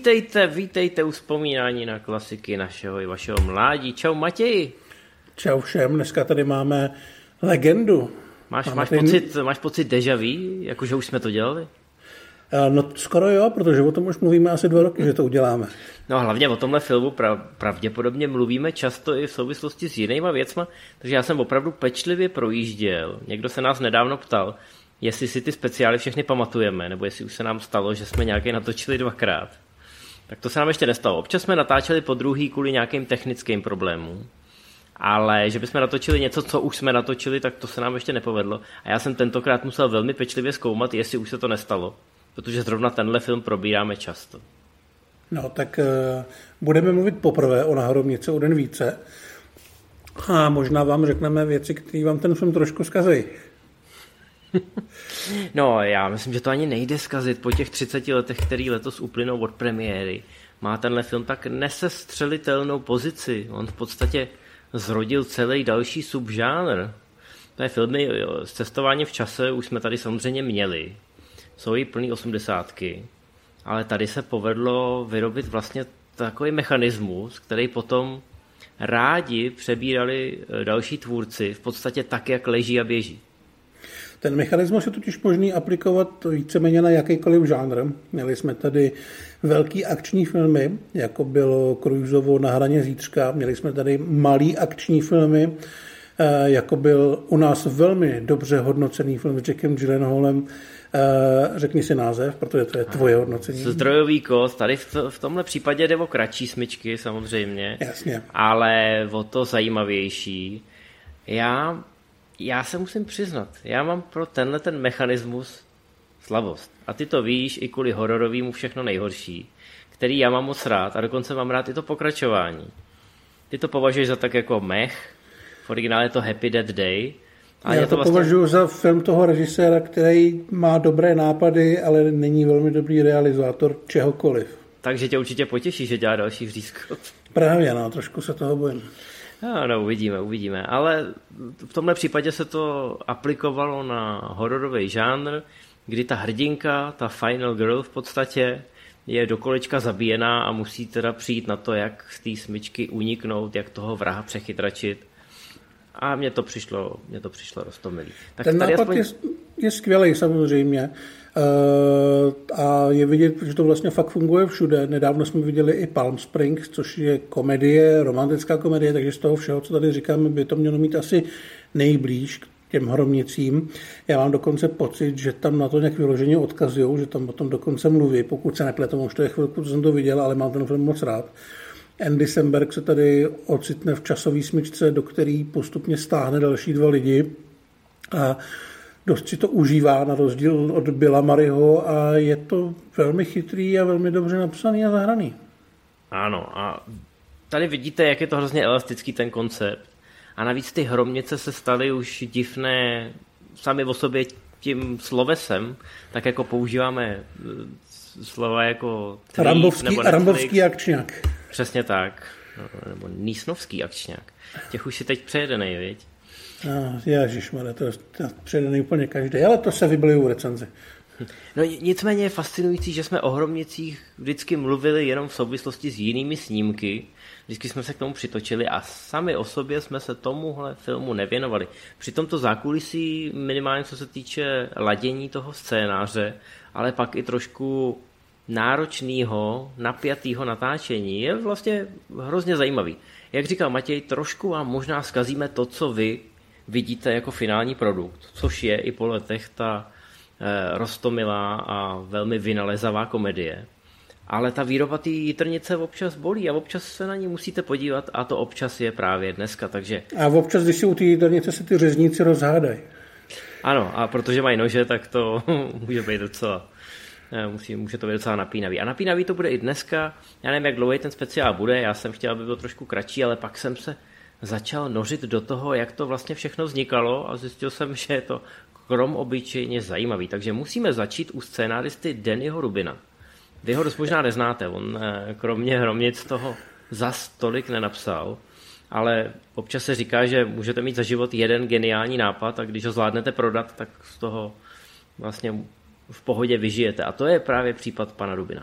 Vítejte, vítejte u vzpomínání na klasiky našeho i vašeho mládí. Čau Matěji. Čau všem, dneska tady máme legendu. Máš, máš, tady... pocit, máš pocit deja vu, jakože už jsme to dělali? Eh, no skoro jo, protože o tom už mluvíme asi dva roky, že to uděláme. No hlavně o tomhle filmu prav, pravděpodobně mluvíme často i v souvislosti s jinýma věcma, takže já jsem opravdu pečlivě projížděl. Někdo se nás nedávno ptal, jestli si ty speciály všechny pamatujeme, nebo jestli už se nám stalo, že jsme nějaké natočili dvakrát. Tak to se nám ještě nestalo. Občas jsme natáčeli po druhý kvůli nějakým technickým problémům, ale že bychom natočili něco, co už jsme natočili, tak to se nám ještě nepovedlo. A já jsem tentokrát musel velmi pečlivě zkoumat, jestli už se to nestalo, protože zrovna tenhle film probíráme často. No, tak uh, budeme mluvit poprvé o Nahrobnice o den více. A možná vám řekneme věci, které vám ten film trošku zkazejí. No, já myslím, že to ani nejde zkazit po těch 30 letech, který letos uplynou od premiéry. Má tenhle film tak nesestřelitelnou pozici. On v podstatě zrodil celý další subžánr. To je filmy s cestováním v čase už jsme tady samozřejmě měli. Jsou i plný osmdesátky. Ale tady se povedlo vyrobit vlastně takový mechanismus, který potom rádi přebírali další tvůrci v podstatě tak, jak leží a běží. Ten mechanismus je totiž možný aplikovat víceméně na jakýkoliv žánr. Měli jsme tady velký akční filmy, jako bylo Cruisovo na hraně zítřka. Měli jsme tady malý akční filmy, eh, jako byl u nás velmi dobře hodnocený film s Jackem Gyllenhaalem Uh, řekni si název, protože to je tvoje hodnocení. Zdrojový kód, tady v, to, v tomhle případě jde o kratší smyčky samozřejmě, Jasně. ale o to zajímavější. Já já se musím přiznat, já mám pro tenhle ten mechanismus slavost. A ty to víš, i kvůli hororovýmu všechno nejhorší, který já mám moc rád a dokonce mám rád i to pokračování. Ty to považuješ za tak jako mech, v originále je to Happy Dead Day. A já to, to vlastně... považuji za film toho režiséra, který má dobré nápady, ale není velmi dobrý realizátor čehokoliv. Takže tě určitě potěší, že dělá další vřízkot. Právě, no, trošku se toho bojím. No, no, uvidíme, uvidíme. Ale v tomhle případě se to aplikovalo na hororový žánr, kdy ta hrdinka, ta final girl v podstatě, je do kolečka zabíjená a musí teda přijít na to, jak z té smyčky uniknout, jak toho vraha přechytračit. A mně to přišlo, mně to přišlo rostomilý. Tak Ten nápad aspoň... je, je skvělý samozřejmě. Uh, a je vidět, že to vlastně fakt funguje všude. Nedávno jsme viděli i Palm Springs, což je komedie, romantická komedie, takže z toho všeho, co tady říkáme, by to mělo mít asi nejblíž k těm hromnicím. Já mám dokonce pocit, že tam na to nějak vyloženě odkazují, že tam o tom dokonce mluví, pokud se nepletu, už to je chvilku, co jsem to viděl, ale mám ten film moc rád. Andy Samberg se tady ocitne v časové smyčce, do který postupně stáhne další dva lidi a dost si to užívá na rozdíl od Billa Maryho a je to velmi chytrý a velmi dobře napsaný a zahraný. Ano a tady vidíte, jak je to hrozně elastický ten koncept. A navíc ty hromnice se staly už divné sami o sobě tím slovesem, tak jako používáme eh, slova jako tweet, Rambovský, nebo Rambovský akčňák. Přesně tak. No, nebo Nísnovský akčňák. Těch už si teď přejedenej, viď? No, ježišmarja, to je předený úplně každý, ale to se vybyly u recenze. No nicméně je fascinující, že jsme o hromnicích vždycky mluvili jenom v souvislosti s jinými snímky, vždycky jsme se k tomu přitočili a sami o sobě jsme se tomuhle filmu nevěnovali. Při tomto zákulisí, minimálně co se týče ladění toho scénáře, ale pak i trošku náročného, napjatého natáčení, je vlastně hrozně zajímavý. Jak říkal Matěj, trošku vám možná zkazíme to, co vy vidíte jako finální produkt, což je i po letech ta eh, rostomilá a velmi vynalezavá komedie. Ale ta výroba té jitrnice občas bolí a občas se na ní musíte podívat a to občas je právě dneska, takže... A občas, když si u té jitrnice se ty řezníci rozhádají. Ano, a protože mají nože, tak to může být docela eh, musí, může to být docela napínavý. A napínavý to bude i dneska. Já nevím, jak dlouhý ten speciál bude, já jsem chtěl, aby byl trošku kratší, ale pak jsem se začal nořit do toho, jak to vlastně všechno vznikalo a zjistil jsem, že je to krom obyčejně zajímavý. Takže musíme začít u scénáristy Dannyho Rubina. Vy ho dost možná neznáte, on eh, kromě hromnic toho za tolik nenapsal, ale občas se říká, že můžete mít za život jeden geniální nápad a když ho zvládnete prodat, tak z toho vlastně v pohodě vyžijete. A to je právě případ pana Rubina.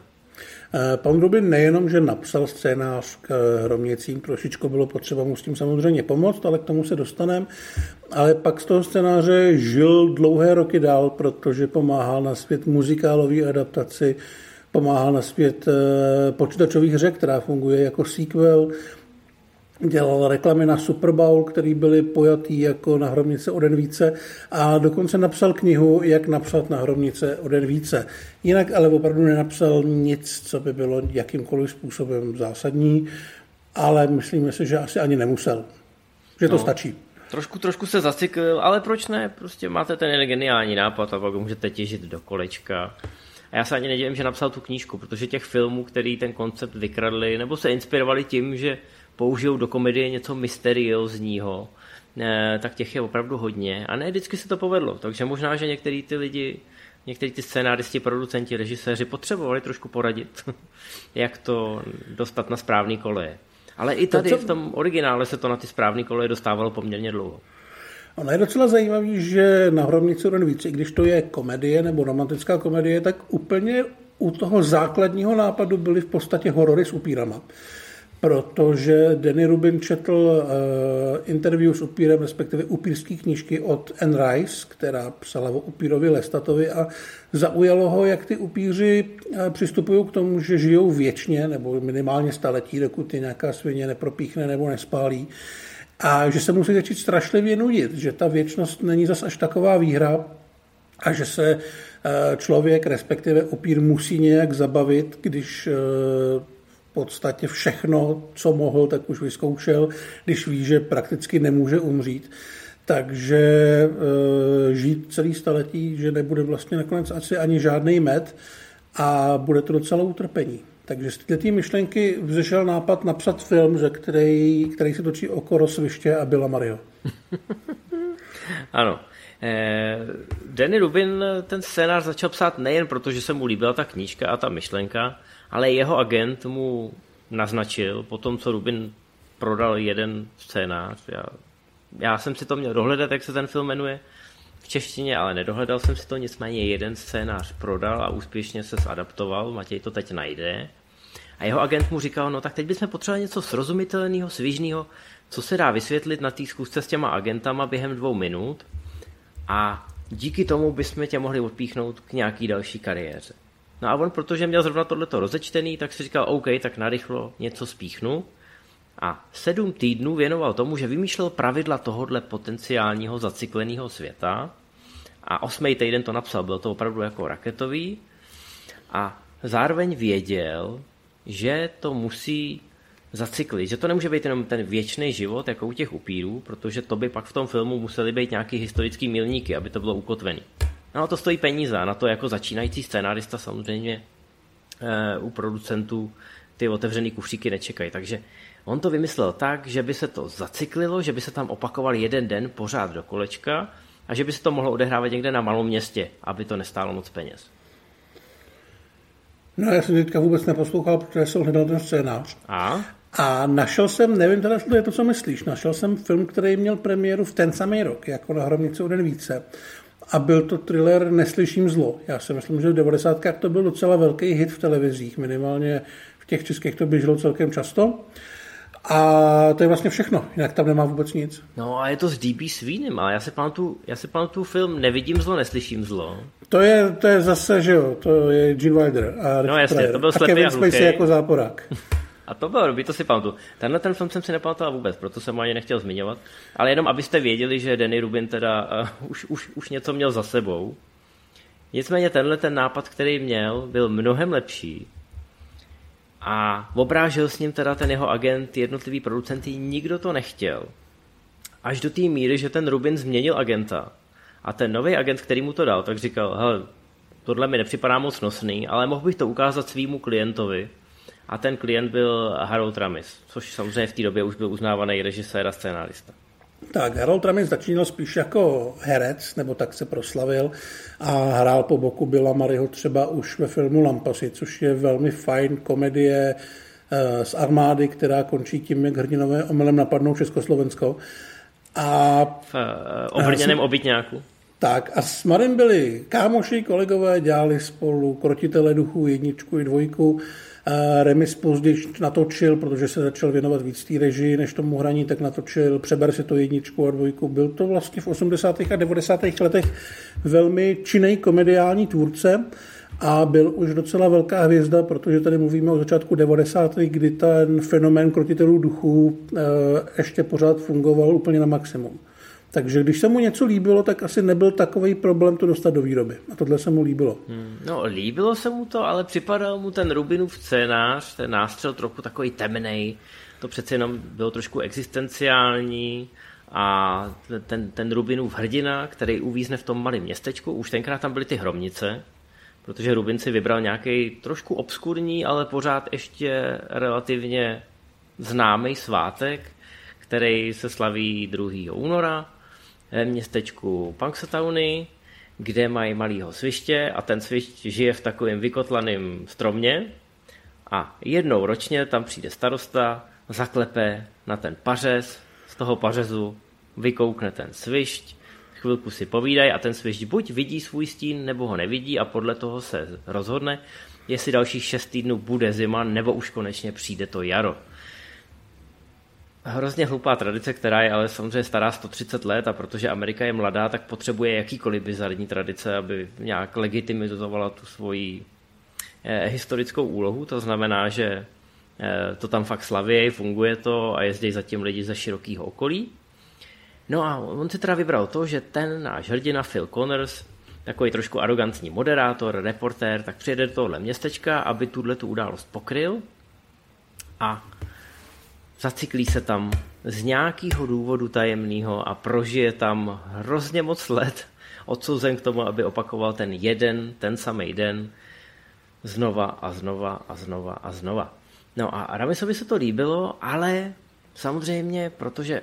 Eh, pan Rubin nejenom, že napsal scénář k eh, Hromnicím, trošičku bylo potřeba mu s tím samozřejmě pomoct, ale k tomu se dostaneme, ale pak z toho scénáře žil dlouhé roky dál, protože pomáhal na svět muzikálové adaptaci, pomáhal na svět eh, počítačových hře, která funguje jako sequel, dělal reklamy na Super Bowl, který byly pojatý jako na hromnice o den více a dokonce napsal knihu, jak napsat na hromnice o den více. Jinak ale opravdu nenapsal nic, co by bylo jakýmkoliv způsobem zásadní, ale myslíme si, že asi ani nemusel. Že to no. stačí. Trošku, trošku se zacykl, ale proč ne? Prostě máte ten geniální nápad a pak můžete těžit do kolečka. A já se ani nedivím, že napsal tu knížku, protože těch filmů, který ten koncept vykradli, nebo se inspirovali tím, že použijou do komedie něco mysteriózního, eh, tak těch je opravdu hodně. A ne vždycky se to povedlo, takže možná, že některý ty lidi, někteří ty scénáristi, producenti, režiséři potřebovali trošku poradit, jak to dostat na správný koleje. Ale i tady v tom originále se to na ty správné koleje dostávalo poměrně dlouho. Ono je docela zajímavý, že na Hromnici den víc, i když to je komedie nebo romantická komedie, tak úplně u toho základního nápadu byly v podstatě horory s upírama protože Danny Rubin četl uh, interview s upírem, respektive upírské knížky od Anne Rice, která psala o upírovi Lestatovi a zaujalo ho, jak ty upíři uh, přistupují k tomu, že žijou věčně nebo minimálně staletí, dokud je nějaká svině nepropíchne nebo nespálí. A že se musí začít strašlivě nudit, že ta věčnost není zas až taková výhra a že se uh, člověk, respektive upír, musí nějak zabavit, když podstatě všechno, co mohl, tak už vyzkoušel, když ví, že prakticky nemůže umřít. Takže e, žít celý staletí, že nebude vlastně nakonec asi ani žádný med a bude to docela utrpení. Takže z této myšlenky vzešel nápad napsat film, ze který, který se točí okolo sviště a byla Mario. ano. Eh, Danny Rubin ten scénář začal psát nejen proto, že se mu líbila ta knížka a ta myšlenka, ale jeho agent mu naznačil, po tom, co Rubin prodal jeden scénář, já, já jsem si to měl dohledat, jak se ten film jmenuje, v češtině, ale nedohledal jsem si to, nicméně jeden scénář prodal a úspěšně se zadaptoval, Matěj to teď najde. A jeho agent mu říkal, no tak teď bychom potřebovali něco srozumitelného, svižného, co se dá vysvětlit na té zkusce s těma agentama během dvou minut a díky tomu bychom tě mohli odpíchnout k nějaký další kariéře. No a on, protože měl zrovna tohleto rozečtený, tak si říkal, OK, tak narychlo něco spíchnu. A sedm týdnů věnoval tomu, že vymýšlel pravidla tohohle potenciálního zacykleného světa. A osmý týden to napsal, byl to opravdu jako raketový. A zároveň věděl, že to musí zacyklit, že to nemůže být jenom ten věčný život, jako u těch upírů, protože to by pak v tom filmu museli být nějaký historický milníky, aby to bylo ukotvený. No to stojí peníze na to jako začínající scénárista samozřejmě e, u producentů ty otevřený kufříky nečekají. Takže on to vymyslel tak, že by se to zacyklilo, že by se tam opakoval jeden den pořád do kolečka a že by se to mohlo odehrávat někde na malom městě, aby to nestálo moc peněz. No já jsem teďka vůbec neposlouchal, protože jsem hledal ten scénář. A? A našel jsem, nevím teda, jestli je to, co myslíš, našel jsem film, který měl premiéru v ten samý rok, jako na Hromnici o den více a byl to thriller Neslyším zlo. Já si myslím, že v 90. to byl docela velký hit v televizích, minimálně v těch českých to běželo celkem často. A to je vlastně všechno, jinak tam nemá vůbec nic. No a je to s D.B. Sweenem, ale já si pamatuju, já si pamatuju film Nevidím zlo, neslyším zlo. To je, to je zase, že jo, to je Gene Wilder. A no jasně, to byl slepý a Kevin Spacey jako záporák. A to bylo dobrý, to si pamatuju. Tenhle ten film jsem si nepamatoval vůbec, proto jsem ho ani nechtěl zmiňovat. Ale jenom abyste věděli, že Danny Rubin teda uh, už, už, už něco měl za sebou. Nicméně tenhle ten nápad, který měl, byl mnohem lepší. A obrážel s ním teda ten jeho agent, jednotlivý producenty, nikdo to nechtěl. Až do té míry, že ten Rubin změnil agenta. A ten nový agent, který mu to dal, tak říkal, hele, tohle mi nepřipadá moc nosný, ale mohl bych to ukázat svýmu klientovi, a ten klient byl Harold Ramis, což samozřejmě v té době už byl uznávaný režisér a scénárista. Tak, Harold Ramis začínal spíš jako herec, nebo tak se proslavil a hrál po boku Billa Maryho třeba už ve filmu Lampasy, což je velmi fajn komedie eh, z armády, která končí tím, jak hrdinové omylem napadnou Československo. A v uh, obrněném obytňáku. Tak a s Marem byli kámoši, kolegové, dělali spolu Krotitele duchů jedničku i dvojku. Remis později natočil, protože se začal věnovat víc té režii než tomu hraní, tak natočil Přeber si to jedničku a dvojku. Byl to vlastně v 80. a 90. letech velmi činej komediální tvůrce a byl už docela velká hvězda, protože tady mluvíme o začátku 90. kdy ten fenomén krotitelů duchů eh, ještě pořád fungoval úplně na maximum. Takže když se mu něco líbilo, tak asi nebyl takový problém to dostat do výroby. A tohle se mu líbilo. Hmm, no, líbilo se mu to, ale připadal mu ten Rubinův scénář, ten nástřel trochu takový temnej. To přece jenom bylo trošku existenciální a ten, ten Rubinův hrdina, který uvízne v tom malém městečku, už tenkrát tam byly ty hromnice, protože Rubin si vybral nějaký trošku obskurní, ale pořád ještě relativně známý svátek, který se slaví 2. února městečku Punxsutawney, kde mají malýho sviště a ten svišť žije v takovém vykotlaném stromě a jednou ročně tam přijde starosta, zaklepe na ten pařez, z toho pařezu vykoukne ten svišť, chvilku si povídají a ten svišť buď vidí svůj stín, nebo ho nevidí a podle toho se rozhodne, jestli dalších šest týdnů bude zima, nebo už konečně přijde to jaro hrozně hloupá tradice, která je ale samozřejmě stará 130 let a protože Amerika je mladá, tak potřebuje jakýkoliv bizarní tradice, aby nějak legitimizovala tu svoji eh, historickou úlohu. To znamená, že eh, to tam fakt slaví, funguje to a jezdí zatím lidi ze širokého okolí. No a on si teda vybral to, že ten náš hrdina Phil Connors, takový trošku arrogantní moderátor, reportér, tak přijede do tohle městečka, aby tuhle tu událost pokryl a zaciklí se tam z nějakého důvodu tajemného a prožije tam hrozně moc let, odsouzen k tomu, aby opakoval ten jeden, ten samý den, znova a znova a znova a znova. No a Aramisovi se to líbilo, ale samozřejmě, protože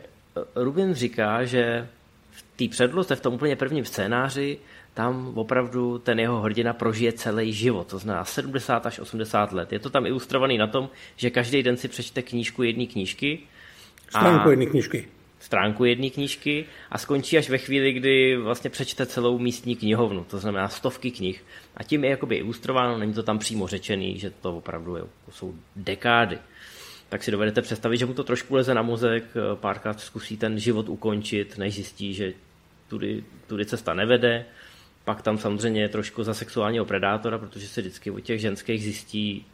Rubin říká, že v té předloze, v tom úplně prvním scénáři, tam opravdu ten jeho hrdina prožije celý život, to znamená 70 až 80 let. Je to tam ilustrovaný na tom, že každý den si přečte knížku jedné knížky. Stránku jedné knížky. Stránku jedné knížky a skončí až ve chvíli, kdy vlastně přečte celou místní knihovnu, to znamená stovky knih. A tím je jakoby ilustrováno, není to tam přímo řečený, že to opravdu je, jsou dekády tak si dovedete představit, že mu to trošku leze na mozek, párkrát zkusí ten život ukončit, než zjistí, že tudy, tudy cesta nevede pak tam samozřejmě je trošku za sexuálního predátora, protože se vždycky u těch ženských zjistí,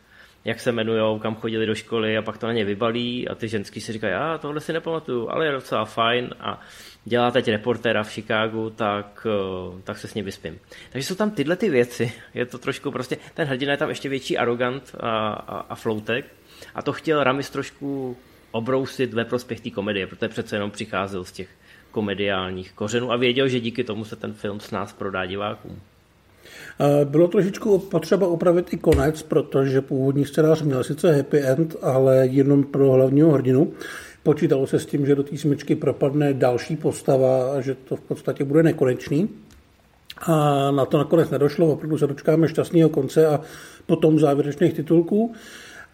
jak se jmenují, kam chodili do školy a pak to na ně vybalí a ty ženský si říkají, a tohle si nepamatuju, ale je docela fajn a dělá teď reportéra v Chicagu, tak, eh, tak se s ním vyspím. Takže jsou tam tyhle ty věci, je to trošku prostě, ten hrdina je tam ještě větší arrogant a, a, a floutek a to chtěl Ramis trošku obrousit ve prospěch té komedie, protože přece jenom přicházel z těch komediálních kořenů a věděl, že díky tomu se ten film s nás prodá divákům. Bylo trošičku potřeba upravit i konec, protože původní scénář měl sice happy end, ale jenom pro hlavního hrdinu. Počítalo se s tím, že do té smyčky propadne další postava a že to v podstatě bude nekonečný. A na to nakonec nedošlo, opravdu se dočkáme šťastného konce a potom závěrečných titulků.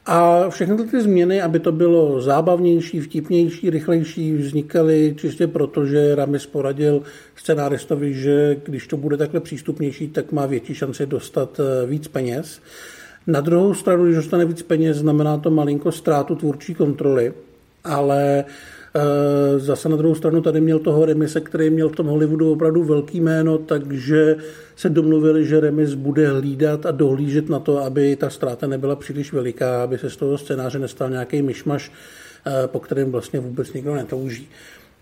A všechny ty změny, aby to bylo zábavnější, vtipnější, rychlejší, vznikaly čistě proto, že Ramis poradil scenáristovi, že když to bude takhle přístupnější, tak má větší šanci dostat eh, víc peněz. Na druhou stranu, když dostane víc peněz, znamená to malinko ztrátu tvůrčí kontroly, ale Eh, zase na druhou stranu tady měl toho Remise, který měl v tom Hollywoodu opravdu velký jméno, takže se domluvili, že Remis bude hlídat a dohlížet na to, aby ta ztráta nebyla příliš veliká, aby se z toho scénáře nestal nějaký myšmaš, eh, po kterém vlastně vůbec nikdo netouží.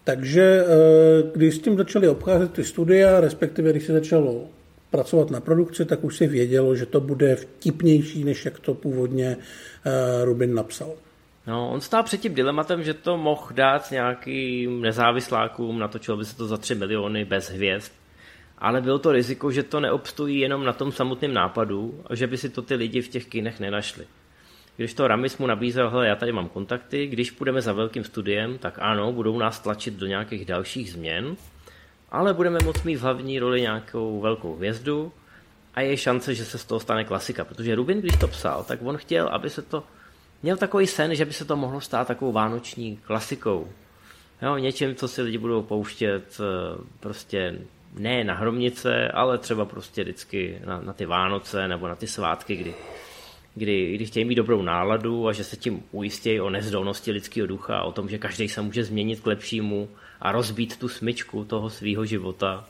Takže eh, když s tím začali obcházet ty studia, respektive když se začalo pracovat na produkci, tak už si vědělo, že to bude vtipnější, než jak to původně Rubin napsal. No, on stál před tím dilematem, že to mohl dát nějakým nezávislákům, natočilo by se to za 3 miliony bez hvězd, ale bylo to riziko, že to neobstojí jenom na tom samotném nápadu a že by si to ty lidi v těch kinech nenašli. Když to Ramis mu nabízel, hele, já tady mám kontakty, když půjdeme za velkým studiem, tak ano, budou nás tlačit do nějakých dalších změn, ale budeme moct mít v hlavní roli nějakou velkou hvězdu a je šance, že se z toho stane klasika, protože Rubin, když to psal, tak on chtěl, aby se to měl takový sen, že by se to mohlo stát takovou vánoční klasikou. Jo, něčím, co si lidi budou pouštět eh, prostě ne na hromnice, ale třeba prostě vždycky na, na ty Vánoce nebo na ty svátky, kdy, kdy, kdy chtějí mít dobrou náladu a že se tím ujistějí o nezdolnosti lidského ducha, o tom, že každý se může změnit k lepšímu a rozbít tu smyčku toho svého života.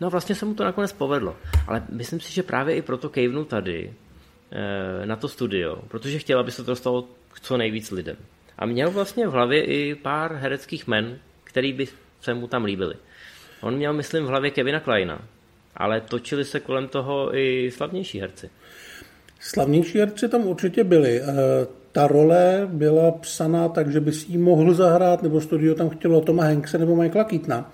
No a vlastně se mu to nakonec povedlo. Ale myslím si, že právě i proto kejvnu tady na to studio, protože chtěl, aby se to dostalo k co nejvíc lidem. A měl vlastně v hlavě i pár hereckých men, který by se mu tam líbili. On měl, myslím, v hlavě Kevina Kleina, ale točili se kolem toho i slavnější herci. Slavnější herci tam určitě byli. Eh, ta role byla psaná tak, že by si ji mohl zahrát, nebo studio tam chtělo Toma Hankse nebo Michaela Keatona.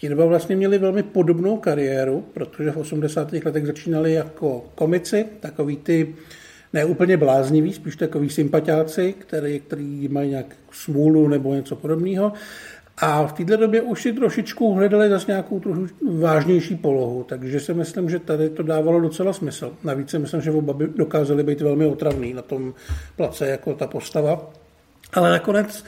Ti dva vlastně měli velmi podobnou kariéru, protože v 80. letech začínali jako komici, takový ty ne úplně blázniví, spíš takový sympatiáci, který, který mají nějak smůlu nebo něco podobného. A v této době už si trošičku hledali zase nějakou trochu vážnější polohu, takže si myslím, že tady to dávalo docela smysl. Navíc si myslím, že oba by dokázali být velmi otravný na tom place jako ta postava. Ale nakonec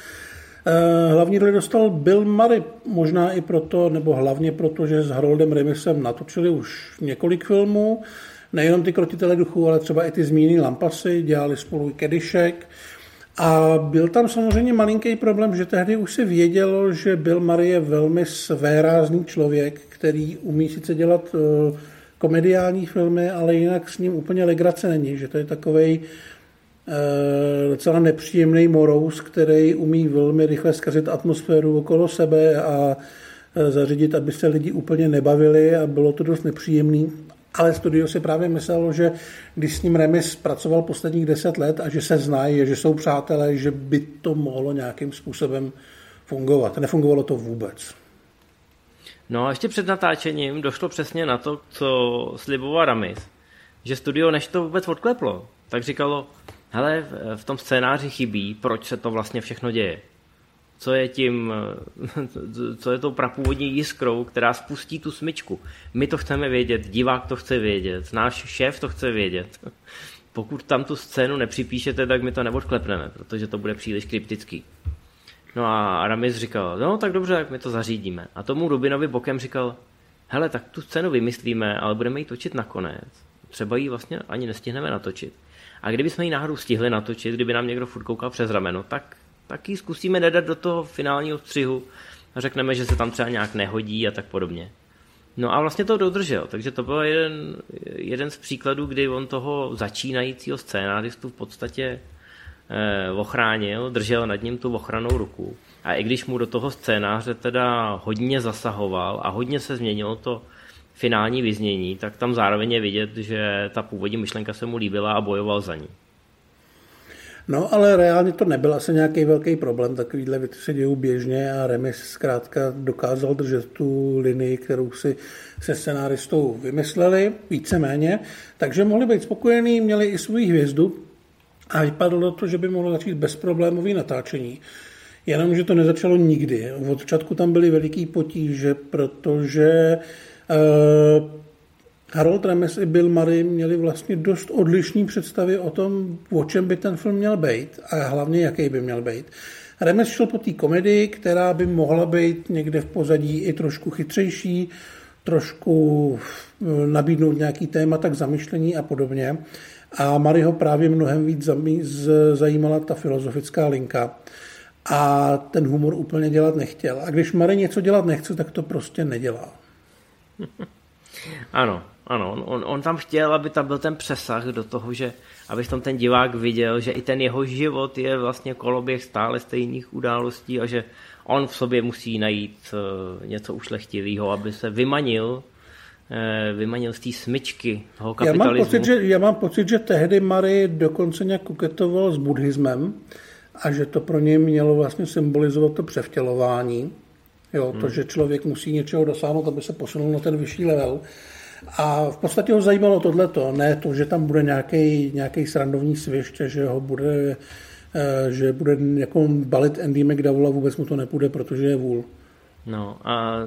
hlavní roli dostal Bill Murray, možná i proto, nebo hlavně proto, že s Haroldem Remisem natočili už několik filmů, nejenom ty krotitele duchů, ale třeba i ty zmíněné lampasy, dělali spolu i Kedišek, a byl tam samozřejmě malinký problém, že tehdy už se vědělo, že Bill Murray je velmi svérázný člověk, který umí sice dělat uh, komediální filmy, ale jinak s ním úplně legrace není, že to je takový eh, docela nepříjemný morous, který umí velmi rychle zkazit atmosféru okolo sebe a uh, zařídit, aby se lidi úplně nebavili a bylo to dost nepříjemný. Ale studio si právě myslelo, že když s ním Remis pracoval posledních deset let a že se znají, že jsou přátelé, že by to mohlo nějakým způsobem fungovat. Nefungovalo to vůbec. No a ještě před natáčením došlo přesně na to, co sliboval Ramis, že studio, než to vůbec odkleplo, tak říkalo, hele, v tom scénáři chybí, proč se to vlastně všechno děje co je tím, co je tou prapůvodní jiskrou, která spustí tu smyčku. My to chceme vědět, divák to chce vědět, náš šéf to chce vědět. Pokud tam tu scénu nepřipíšete, tak my to neodklepneme, protože to bude příliš kryptický. No a Aramis říkal, no tak dobře, tak my to zařídíme. A tomu Rubinovi bokem říkal, hele, tak tu scénu vymyslíme, ale budeme ji točit nakonec. Třeba ji vlastně ani nestihneme natočit. A kdyby jsme ji náhodou stihli natočit, kdyby nám někdo furt koukal přes rameno, tak tak ji zkusíme nedat do toho finálního střihu a řekneme, že se tam třeba nějak nehodí a tak podobně. No a vlastně to dodržel, takže to byl jeden, jeden z příkladů, kdy on toho začínajícího scénáristu v podstatě eh, ochránil, držel nad ním tu ochranou ruku. A i když mu do toho scénáře teda hodně zasahoval a hodně se změnilo to finální vyznění, tak tam zároveň je vidět, že ta původní myšlenka se mu líbila a bojoval za ní. No, ale reálně to nebyl asi nějaký velký problém. Takovýhle věci se dějou běžně a Remis zkrátka dokázal držet tu linii, kterou si se scenáristou vymysleli, víceméně. Takže mohli být spokojení, měli i svou hvězdu a vypadalo to, že by mohlo začít bezproblémový natáčení. Jenomže to nezačalo nikdy. Od začátku tam byly veliký potíže, protože uh, Harold Ramis i Bill Murray měli vlastně dost odlišní představy o tom, o čem by ten film měl být a hlavně jaký by měl být. Remes šel po té komedii, která by mohla být někde v pozadí i trošku chytřejší, trošku eh, nabídnout nějaký témata k zamyšlení a podobně. A Mary ho právě mnohem víc zajímala ta filozofická linka. A ten humor úplně dělat nechtěl. A když Mary něco dělat nechce, tak to prostě nedělá. Ano, ano, on, on, on tam chtěl, aby tam byl ten přesah do toho, že aby tam ten divák viděl, že i ten jeho život je vlastně koloběh stále stejných událostí a že on v sobě musí najít uh, něco ušlechtilého, aby se vymanil uh, vymanil z té smyčky toho kapitalismu. Já mám, pocit, že, já mám pocit, že tehdy Mary dokonce nějak koketoval s buddhismem a že to pro něj mělo vlastně symbolizovat to převtělování. Jo, hmm. to, že člověk musí něčeho dosáhnout, aby se posunul na ten vyšší level. A v podstatě ho zajímalo tohleto, ne to, že tam bude nějaký, nějaký srandovní svěšť, že ho bude, eh, že bude jako balit Andy McDowell a vůbec mu to nepůjde, protože je vůl. No a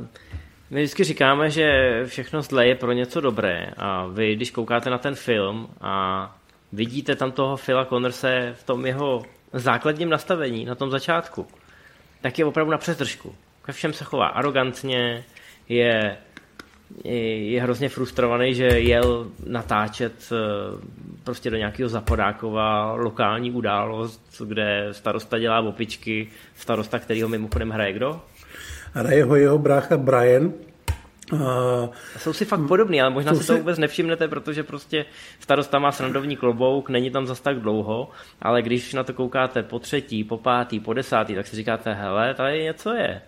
my vždycky říkáme, že všechno zlé je pro něco dobré a vy, když koukáte na ten film a vidíte tam toho Phila Connorse v tom jeho základním nastavení, na tom začátku, tak je opravdu na přestržku. Ke všem se chová arrogantně, je je hrozně frustrovaný, že jel natáčet eh, prostě do nějakého Zapodákova lokální událost, kde starosta dělá opičky, starosta, kterýho mimochodem hraje kdo? Hraje ho jeho brácha Brian, Uh, jsou si fakt podobný, ale možná si to vůbec nevšimnete, protože prostě starosta má srandovní klobouk, není tam zas tak dlouho, ale když na to koukáte po třetí, po pátý, po desátý, tak si říkáte, hele, tady něco je.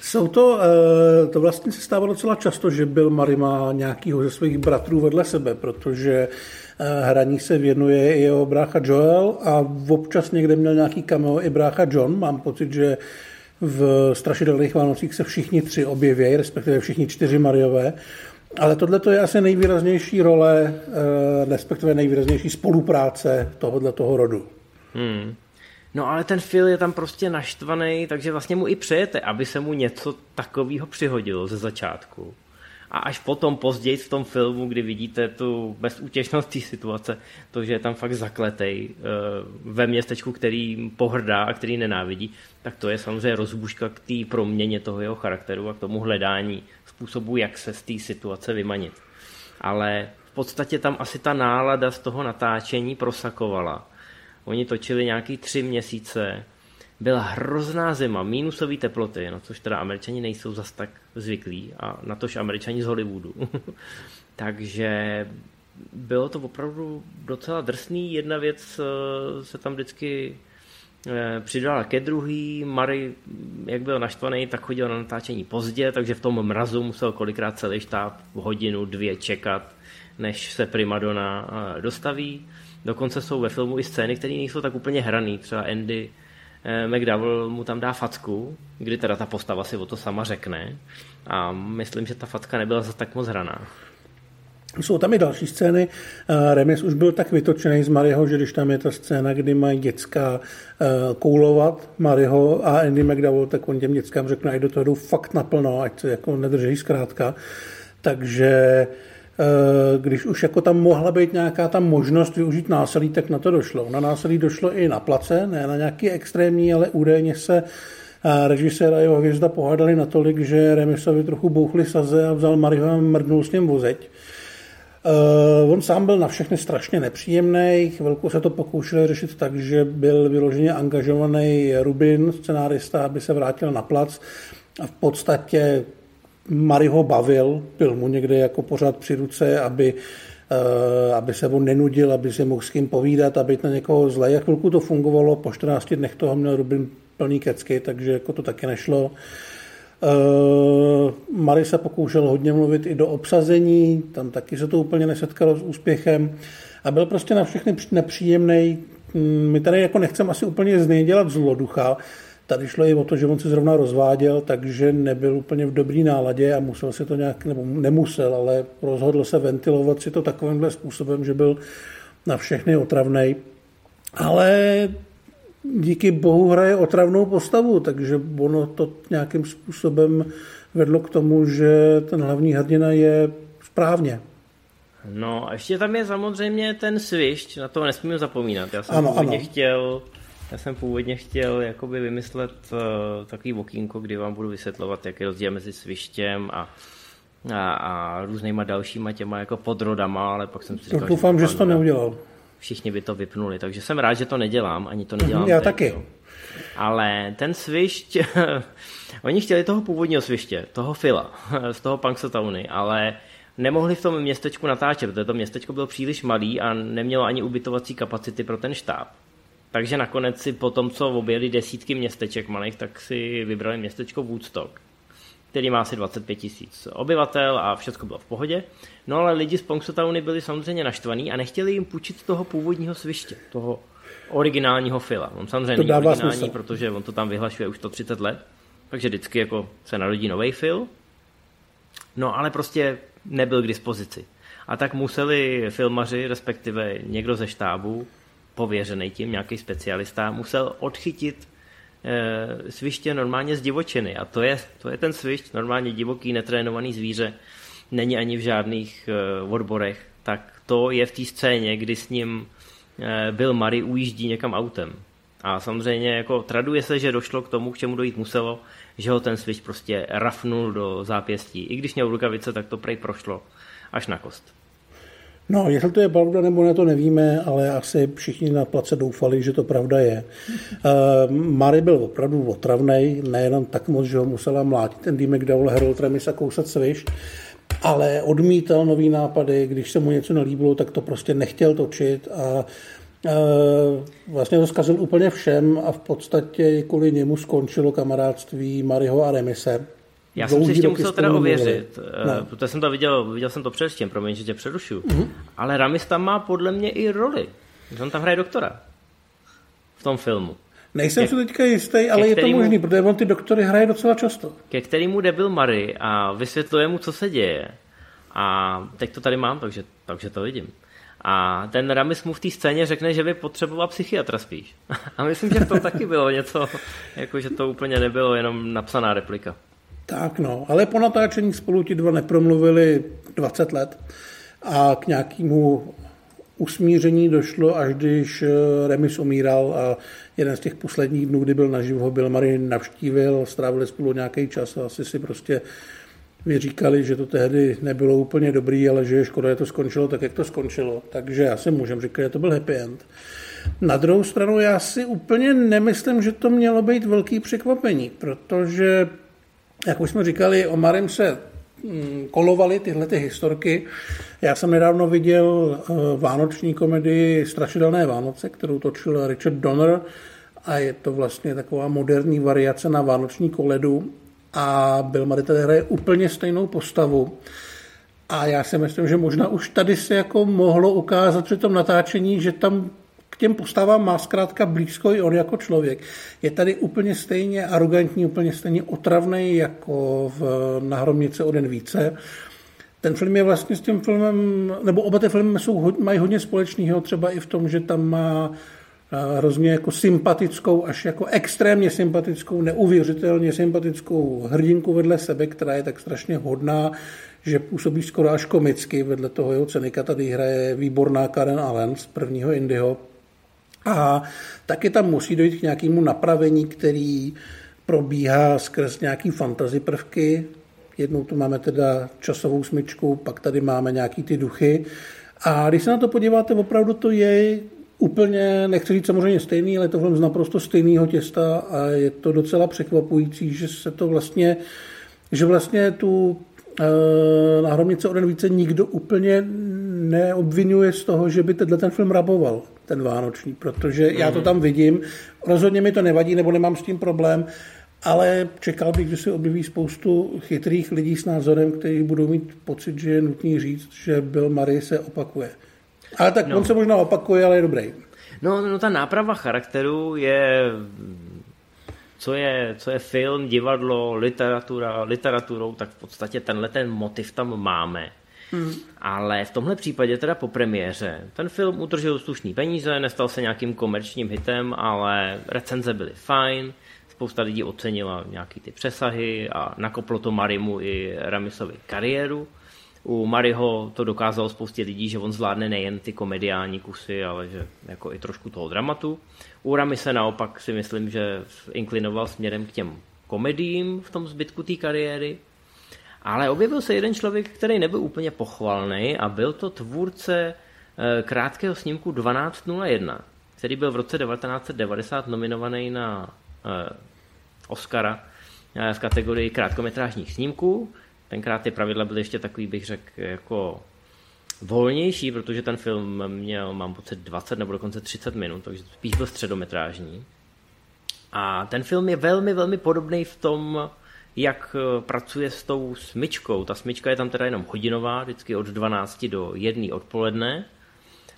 Jsou to, eh, to vlastně se stávalo docela často, že byl Marima nějakýho ze svých bratrů vedle sebe, protože eh, hraní se věnuje i jeho brácha Joel a občas někde měl nějaký cameo i brácha John. Mám pocit, že v Strašidelných Vánocích se všichni tři objeví, respektive všichni čtyři Mariové. Ale tohle je asi nejvýraznější role, eh, respektive nejvýraznější spolupráce tohohle toho rodu. Hmm. No ale ten Phil je tam prostě naštvaný, takže vlastně mu i přejete, aby se mu něco takového přihodilo ze začátku. A až potom později v tom filmu, kdy vidíte tu bezútěšnost té situace, to, že je tam fakt zakletej eh, ve městečku, který pohrdá a který nenávidí, tak to je samozřejmě rozbuška k té proměně toho jeho charakteru a k tomu hledání způsobu, jak se z té situace vymanit. Ale v podstatě tam asi ta nálada z toho natáčení prosakovala Oni točili nějaký tři měsíce, byla hrozná zima, mínusové teploty, na což teda američani nejsou zas tak zvyklí a na tož američani z Hollywoodu. Takže bylo to opravdu docela drsný. Jedna věc eh, se tam vždycky eh, přidala ke druhý. Mary, jak byl naštvaný, tak chodil na natáčení pozdě, takže v tom mrazu musel kolikrát celý štáb hodinu, dvě čekat, než se primadona eh, dostaví. Dokonce jsou ve filmu i scény, které nejsou tak úplně hraný. Třeba Andy eh, McDowell mu tam dá facku, kdy teda ta postava si o to sama řekne. A myslím, že ta facka nebyla zase tak moc hraná. Jsou tam i další scény. Eh, Remis už byl tak vytočený z Mariho, že když tam je ta scéna, kdy mají děcka eh, koulovat Mariho a Andy McDowell, tak on těm dětskám řekne, ať do toho jdou fakt naplno, ať se jako nedrží zkrátka. Takže když už jako tam mohla být nějaká ta možnost využít násilí, tak na to došlo. Na násilí došlo i na place, ne na nějaký extrémní, ale údajně se eh, režisér a jeho hvězda pohádali natolik, že Remisovi trochu bouchli saze a vzal Mariho a mrdnul s ním vozeď. Uh, on sám byl na všechny strašně nepříjemný, chvilku se to pokoušeli řešit tak, že byl vyloženě angažovaný Rubin, scenárista, aby se vrátil na plac a v podstatě Mary ho bavil, byl mu někde jako pořád při ruce, aby, uh, aby se mu nenudil, aby si mohl s kým povídat, aby na někoho zle. Jak chvilku to fungovalo, po 14 dnech toho měl Rubin plný kecky, takže jako to taky nešlo. Uh, Mary se pokoušel hodně mluvit i do obsazení, tam taky se to úplně nesetkalo s úspěchem a byl prostě na všechny nepříjemný. Mm, my tady jako nechceme asi úplně z něj dělat zloducha, Tady šlo i o to, že on se zrovna rozváděl, takže nebyl úplně v dobrý náladě a musel se to nějak, nebo nemusel, ale rozhodl se ventilovat si to takovýmhle způsobem, že byl na všechny otravnej. Ale díky bohu hraje otravnou postavu, takže ono to nějakým způsobem vedlo k tomu, že ten hlavní hrdina je správně. No a ještě tam je samozřejmě ten svišť, na to nesmím zapomínat. Já jsem ano, ano. chtěl já jsem původně chtěl jakoby vymyslet uh, takový okýnko, kdy vám budu vysvětlovat, jaký je rozdíl mezi svištěm a, a, a různýma dalšíma těma jako podrodama, ale pak jsem si říkal, Doufám, že, že jsi to neudělal. Všichni by to vypnuli, takže jsem rád, že to nedělám, ani to nedělám. Já teď, taky. Jo. Ale ten svišť, oni chtěli toho původního sviště, toho Fila, z toho Punxsutawney, ale nemohli v tom městečku natáčet, protože to městečko bylo příliš malý a nemělo ani ubytovací kapacity pro ten štáb. Takže nakonec si po tom, co objeli desítky městeček malých, tak si vybrali městečko Woodstock, který má asi 25 tisíc obyvatel a všechno bylo v pohodě. No ale lidi z Punxsutawney byli samozřejmě naštvaní a nechtěli jim půjčit toho původního sviště, toho originálního fila. On samozřejmě není originální, smysl. protože on to tam vyhlašuje už 130 let, takže vždycky jako se narodí nový fil. No ale prostě nebyl k dispozici. A tak museli filmaři, respektive někdo ze štábu, pověřený tím, nějaký specialista, musel odchytit e, sviště normálně z divočiny. A to je, to je ten svišť, normálně divoký, netrénovaný zvíře, není ani v žádných e, odborech. Tak to je v té scéně, kdy s ním e, Bill Murray ujíždí někam autem. A samozřejmě jako traduje se, že došlo k tomu, k čemu dojít muselo, že ho ten switch prostě rafnul do zápěstí. I když měl rukavice, tak to prej prošlo až na kost. No, jestli to je pravda nebo ne, to nevíme, ale asi všichni na place doufali, že to pravda je. Uh, Mary byl opravdu otravný, nejenom tak moc, že ho musela mlátit ten D. McDowell, Harold Remis a kousat sviš, ale odmítal nový nápady, když se mu něco nelíbilo, tak to prostě nechtěl točit a uh, vlastně to zkazil úplně všem a v podstatě kvůli němu skončilo kamarádství Maryho a Remise já jsem si ještě musel teda ověřit, no. protože jsem to viděl, viděl jsem to předtím, promiň, že tě přerušu. Mm-hmm. Ale Ramis tam má podle mě i roli. Že on tam hraje doktora. V tom filmu. Nejsem ke, si teďka jistý, ale je to možný, protože on ty doktory hraje docela často. Ke kterému debil Mary a vysvětluje mu, co se děje. A teď to tady mám, takže, takže to vidím. A ten Ramis mu v té scéně řekne, že by potřeboval psychiatra spíš. A myslím, že to taky bylo něco, jako že to úplně nebylo jenom napsaná replika. Tak no, ale po natáčení spolu ti dva nepromluvili 20 let a k nějakému usmíření došlo, až když eh, Remis umíral a jeden z těch posledních dnů, kdy byl naživu, ho Murray navštívil, strávili spolu nějaký čas a asi si prostě vyříkali, že to tehdy nebylo úplně dobrý, ale že je škoda, že to skončilo tak, jak to skončilo. Takže já si můžem říkat, že to byl happy end. Na druhou stranu já si úplně nemyslím, že to mělo být velký překvapení, protože jak už jsme říkali, o Marim se mm, kolovaly tyhle ty historky. Já jsem nedávno viděl eh, vánoční komedii Strašidelné Vánoce, kterou točil Richard Donner a je to vlastně taková moderní variace na vánoční koledu a Bill Murray tady hraje úplně stejnou postavu. A já si myslím, že možná už tady se jako mohlo ukázat při tom natáčení, že tam těm postavám má zkrátka blízko i on jako člověk. Je tady úplně stejně arrogantní, úplně stejně otravný jako v Nahromnice o den více. Ten film je vlastně s tím filmem, nebo oba ty filmy jsou, mají hodně společného, třeba i v tom, že tam má eh, hrozně jako sympatickou, až jako extrémně sympatickou, neuvěřitelně sympatickou hrdinku vedle sebe, která je tak strašně hodná, že působí skoro až komicky. Vedle toho jeho cenika tady hraje výborná Karen Allen z prvního Indyho. A taky tam musí dojít k nějakému napravení, který probíhá skrz nějaký fantasy prvky. Jednou tu máme teda časovou smyčku, pak tady máme nějaký ty duchy. A když se na to podíváte, opravdu to je úplně, nechci říct samozřejmě stejný, ale je to film z naprosto stejného těsta a je to docela překvapující, že se to vlastně, že vlastně tu e, na Hromnice o den více nikdo úplně neobvinuje z toho, že by tenhle ten film raboval ten vánoční, protože mm. já to mhm. tam vidím. Rozhodně mi to nevadí, nebo nemám s tím problém, ale čekal bych, že se objeví spoustu chytrých lidí s názorem, kteří budou mít pocit, že je nutný říct, že Bill Murray se opakuje. Ale tak no. on se možná opakuje, ale je dobrý. No, no ta náprava charakteru je co je, co je film, divadlo, literatura, literaturou, tak v podstatě tenhle ten motiv tam máme. Hmm. Ale v tomhle případě teda po premiéře ten film utržil slušný peníze, nestal se nějakým komerčním hitem, ale recenze byly fajn, spousta lidí ocenila nějaký ty přesahy a nakoplo to Marimu i Ramisovi kariéru. U Mariho to dokázalo spoustě lidí, že on zvládne nejen ty komediální kusy, ale že jako i trošku toho dramatu. U Ramise naopak si myslím, že inklinoval směrem k těm komediím v tom zbytku té kariéry ale objevil se jeden člověk, který nebyl úplně pochvalný a byl to tvůrce eh, krátkého snímku 1201, který byl v roce 1990 nominovaný na eh, Oscara eh, v kategorii krátkometrážních snímků. Tenkrát ty pravidla byly ještě takový, bych řekl, jako volnější, protože ten film měl, mám pocit, 20 nebo dokonce 30 minut, takže spíš byl středometrážní. A ten film je velmi, velmi podobný v tom, jak eh, pracuje s tou smyčkou. Ta smyčka je tam teda jenom hodinová, vždycky od 12 do 1 odpoledne,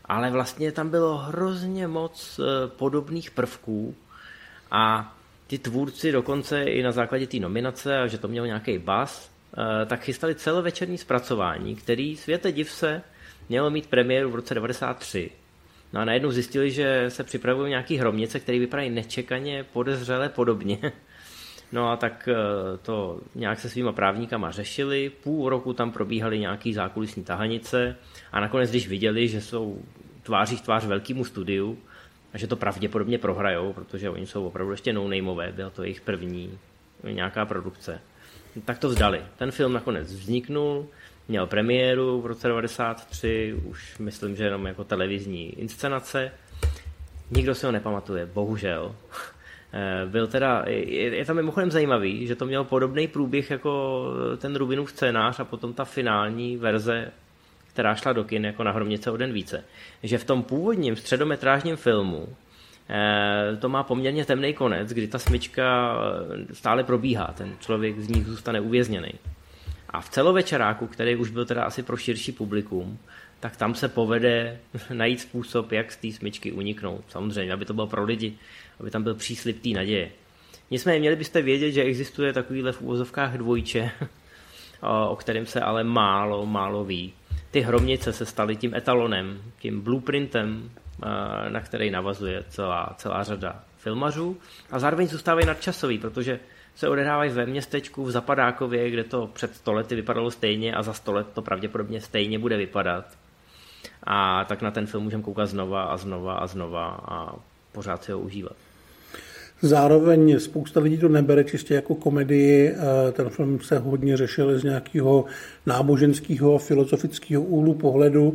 ale vlastně tam bylo hrozně moc eh, podobných prvků a ty tvůrci dokonce i na základě té nominace, a že to měl nějaký bas, eh, tak chystali celovečerní zpracování, který světe div se mělo mít premiéru v roce 93. No a najednou zjistili, že se připravují nějaký hromnice, které vypadají nečekaně podezřele podobně. No a tak eh, to nějak se svýma právníkama řešili, půl roku tam probíhaly nějaký zákulisní tahanice a nakonec, když viděli, že jsou tváří v tvář velkému studiu, a že to pravděpodobně prohrajou, protože oni jsou opravdu ještě no nameové, byla to jejich první nějaká produkce. Tak to vzdali. Ten film nakonec vzniknul, měl premiéru v roce 93, už myslím, že jenom jako televizní inscenace. Nikdo si ho nepamatuje, bohužel. Eh, byl teda, je, je tam mimochodem zajímavý, že to mělo podobný průběh jako ten Rubinův scénář a potom ta finální verze, která šla do kin jako na Hromnice o den více. Že v tom původním středometrážním filmu eh, to má poměrně temný konec, kdy ta smyčka eh, stále probíhá, ten člověk z nich zůstane uvězněný. A v celovečeráku, který už byl teda asi pro širší publikum, tak tam se povede najít způsob, jak z té smyčky uniknout. Samozřejmě, aby to bylo pro lidi, aby tam byl příslip té naděje. Nicméně měli byste vědět, že existuje takovýhle v úvozovkách dvojče, o kterém se ale málo, málo ví. Ty hromnice se staly tím etalonem, tím blueprintem, na který navazuje celá, celá řada filmařů a zároveň zůstávají nadčasový, protože se odehrávají ve městečku v Zapadákově, kde to před stolety vypadalo stejně a za sto let to pravděpodobně stejně bude vypadat. A tak na ten film můžeme koukat znova a znova a znova a pořád si ho užívat. Zároveň spousta lidí to nebere čistě jako komedii. Ten film se hodně řešil z nějakého náboženského, filozofického úhlu pohledu.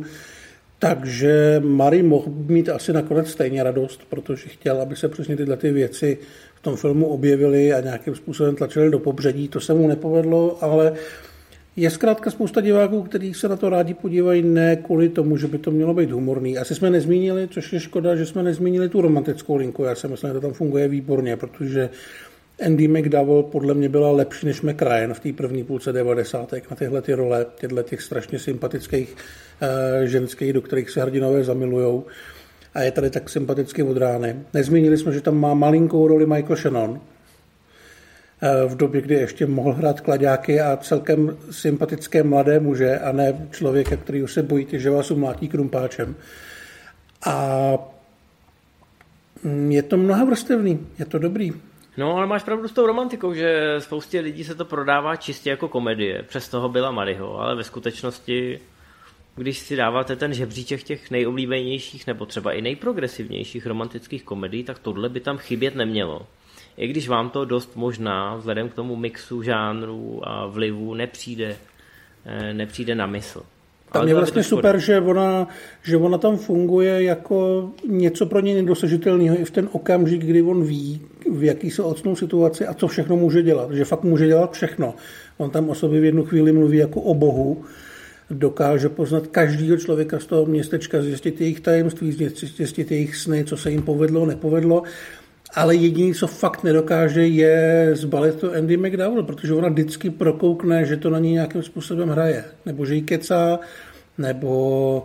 Takže Mary mohl mít asi nakonec stejně radost, protože chtěl, aby se přesně tyhle ty věci v tom filmu objevily a nějakým způsobem tlačily do pobřadí. To se mu nepovedlo, ale je zkrátka spousta diváků, kteří se na to rádi podívají ne kvůli tomu, že by to mělo být humorný. Asi jsme nezmínili, což je škoda, že jsme nezmínili tu romantickou linku. Já si myslím, že to tam funguje výborně, protože Andy McDowell podle mě byla lepší než McRyan v té první půlce 90. na tyhle ty role, těchto těch strašně sympatických uh, ženských, do kterých se hrdinové zamilujou. A je tady tak sympaticky od rány. Nezmínili jsme, že tam má malinkou roli Michael Shannon, v době, kdy ještě mohl hrát kladáky a celkem sympatické mladé muže a ne člověka, který už se bojí, že vás umlátí krumpáčem. A mm, je to mnoha vrstevný, je to dobrý. No, ale máš pravdu s tou romantikou, že spoustě lidí se to prodává čistě jako komedie. Přes toho byla Maryho, ale ve skutečnosti, když si dáváte ten žebříček těch nejoblíbenějších nebo třeba i nejprogresivnějších romantických komedií, tak tohle by tam chybět nemělo i když vám to dost možná, vzhledem k tomu mixu žánrů a vlivu, nepřijde, eh, nepřijde na mysl. Tam je vlastně super, že ona, že ona tam funguje jako něco pro ně nedosažitelného i v ten okamžik, kdy on ví, v jaký se ocnou situaci a co všechno může dělat. Že fakt může dělat všechno. On tam o sobě v jednu chvíli mluví jako o Bohu, dokáže poznat každého člověka z toho městečka, zjistit jejich tajemství, zjistit jejich sny, co se jim povedlo, nepovedlo ale jediný, co fakt nedokáže, je zbalit to Andy McDowell, protože ona vždycky prokoukne, že to na ní nějakým způsobem hraje, nebo že jí kecá, nebo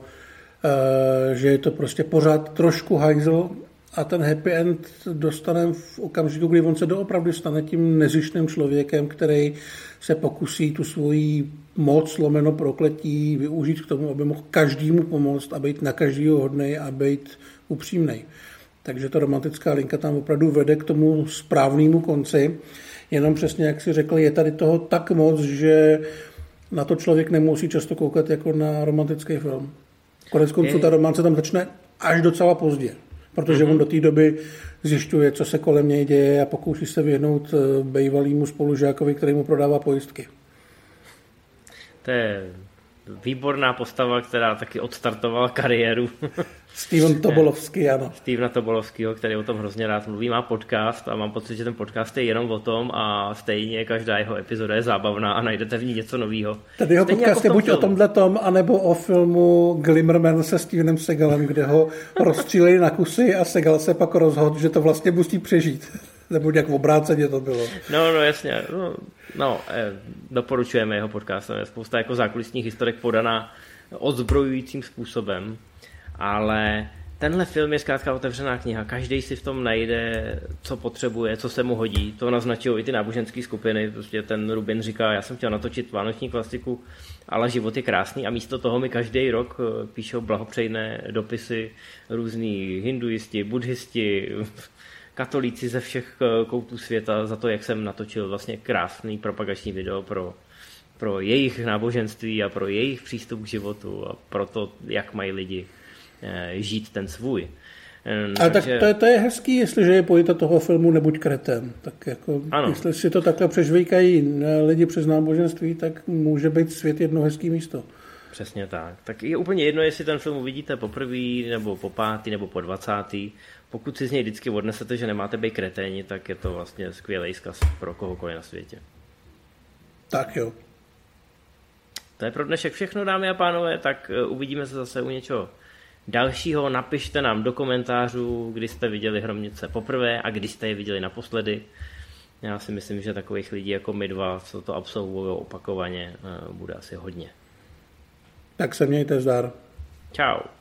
uh, že je to prostě pořád trošku hajzl a ten happy end dostane v okamžiku, kdy on se doopravdy stane tím nezištným člověkem, který se pokusí tu svoji moc, lomeno prokletí využít k tomu, aby mohl každému pomoct a být na každého hodnej a být upřímnej. Takže ta romantická linka tam opravdu vede k tomu správnému konci. Jenom přesně, jak si řekl, je tady toho tak moc, že na to člověk nemusí často koukat jako na romantický film. Konec konců ta romance tam začne až docela pozdě, protože on do té doby zjišťuje, co se kolem něj děje a pokouší se vyhnout eh, bývalýmu spolužákovi, který mu prodává pojistky. To je výborná postava, která taky odstartovala kariéru. Steven Tobolovský, ano. Stevena Tobolovskýho, který o tom hrozně rád mluví, má podcast a mám pocit, že ten podcast je jenom o tom a stejně každá jeho epizoda je zábavná a najdete v ní něco nového. Tady jeho podcast jako je buď filmu. o tomhle tom, anebo o filmu Glimmerman se Stevenem Segalem, kde ho rozstříleli na kusy a Segal se pak rozhodl, že to vlastně musí přežít. Nebo nějak v obráceně to bylo. No, no jasně. No, no eh, doporučujeme jeho podcast. Je spousta jako zákulisních historek podaná odzbrojujícím způsobem ale tenhle film je zkrátka otevřená kniha. Každý si v tom najde, co potřebuje, co se mu hodí. To naznačují i ty náboženské skupiny. Prostě ten Rubin říká, já jsem chtěl natočit vánoční klasiku, ale život je krásný a místo toho mi každý rok eh, píšou blahopřejné dopisy různí hinduisti, buddhisti, katolíci ze všech eh, koutů světa za to, jak jsem natočil vlastně krásný propagační video pro, pro jejich náboženství a pro jejich přístup k životu a pro to, jak mají lidi žít ten svůj. A takže... tak to je, to je hezký, jestliže je pojita toho filmu Nebuď kretem. Tak jako, ano. jestli si to takhle přežvíkají lidi přes náboženství, tak může být svět jedno hezký místo. Přesně tak. Tak je úplně jedno, jestli ten film uvidíte poprvé, nebo po pátý, nebo po dvacátý. Pokud si z něj vždycky odnesete, že nemáte být kreténi, tak je to vlastně skvělý zkaz pro kohokoliv na světě. Tak jo. To je pro dnešek všechno, dámy a pánové, tak eh, uvidíme se zase u něčeho dalšího. Napište nám do komentářů, kdy jste viděli Hromnice poprvé a kdy jste je viděli naposledy. Já si myslím, že takových lidí jako my dva, co to absolvují opakovaně, eh, bude asi hodně. Tak se mějte zdar. Ciao.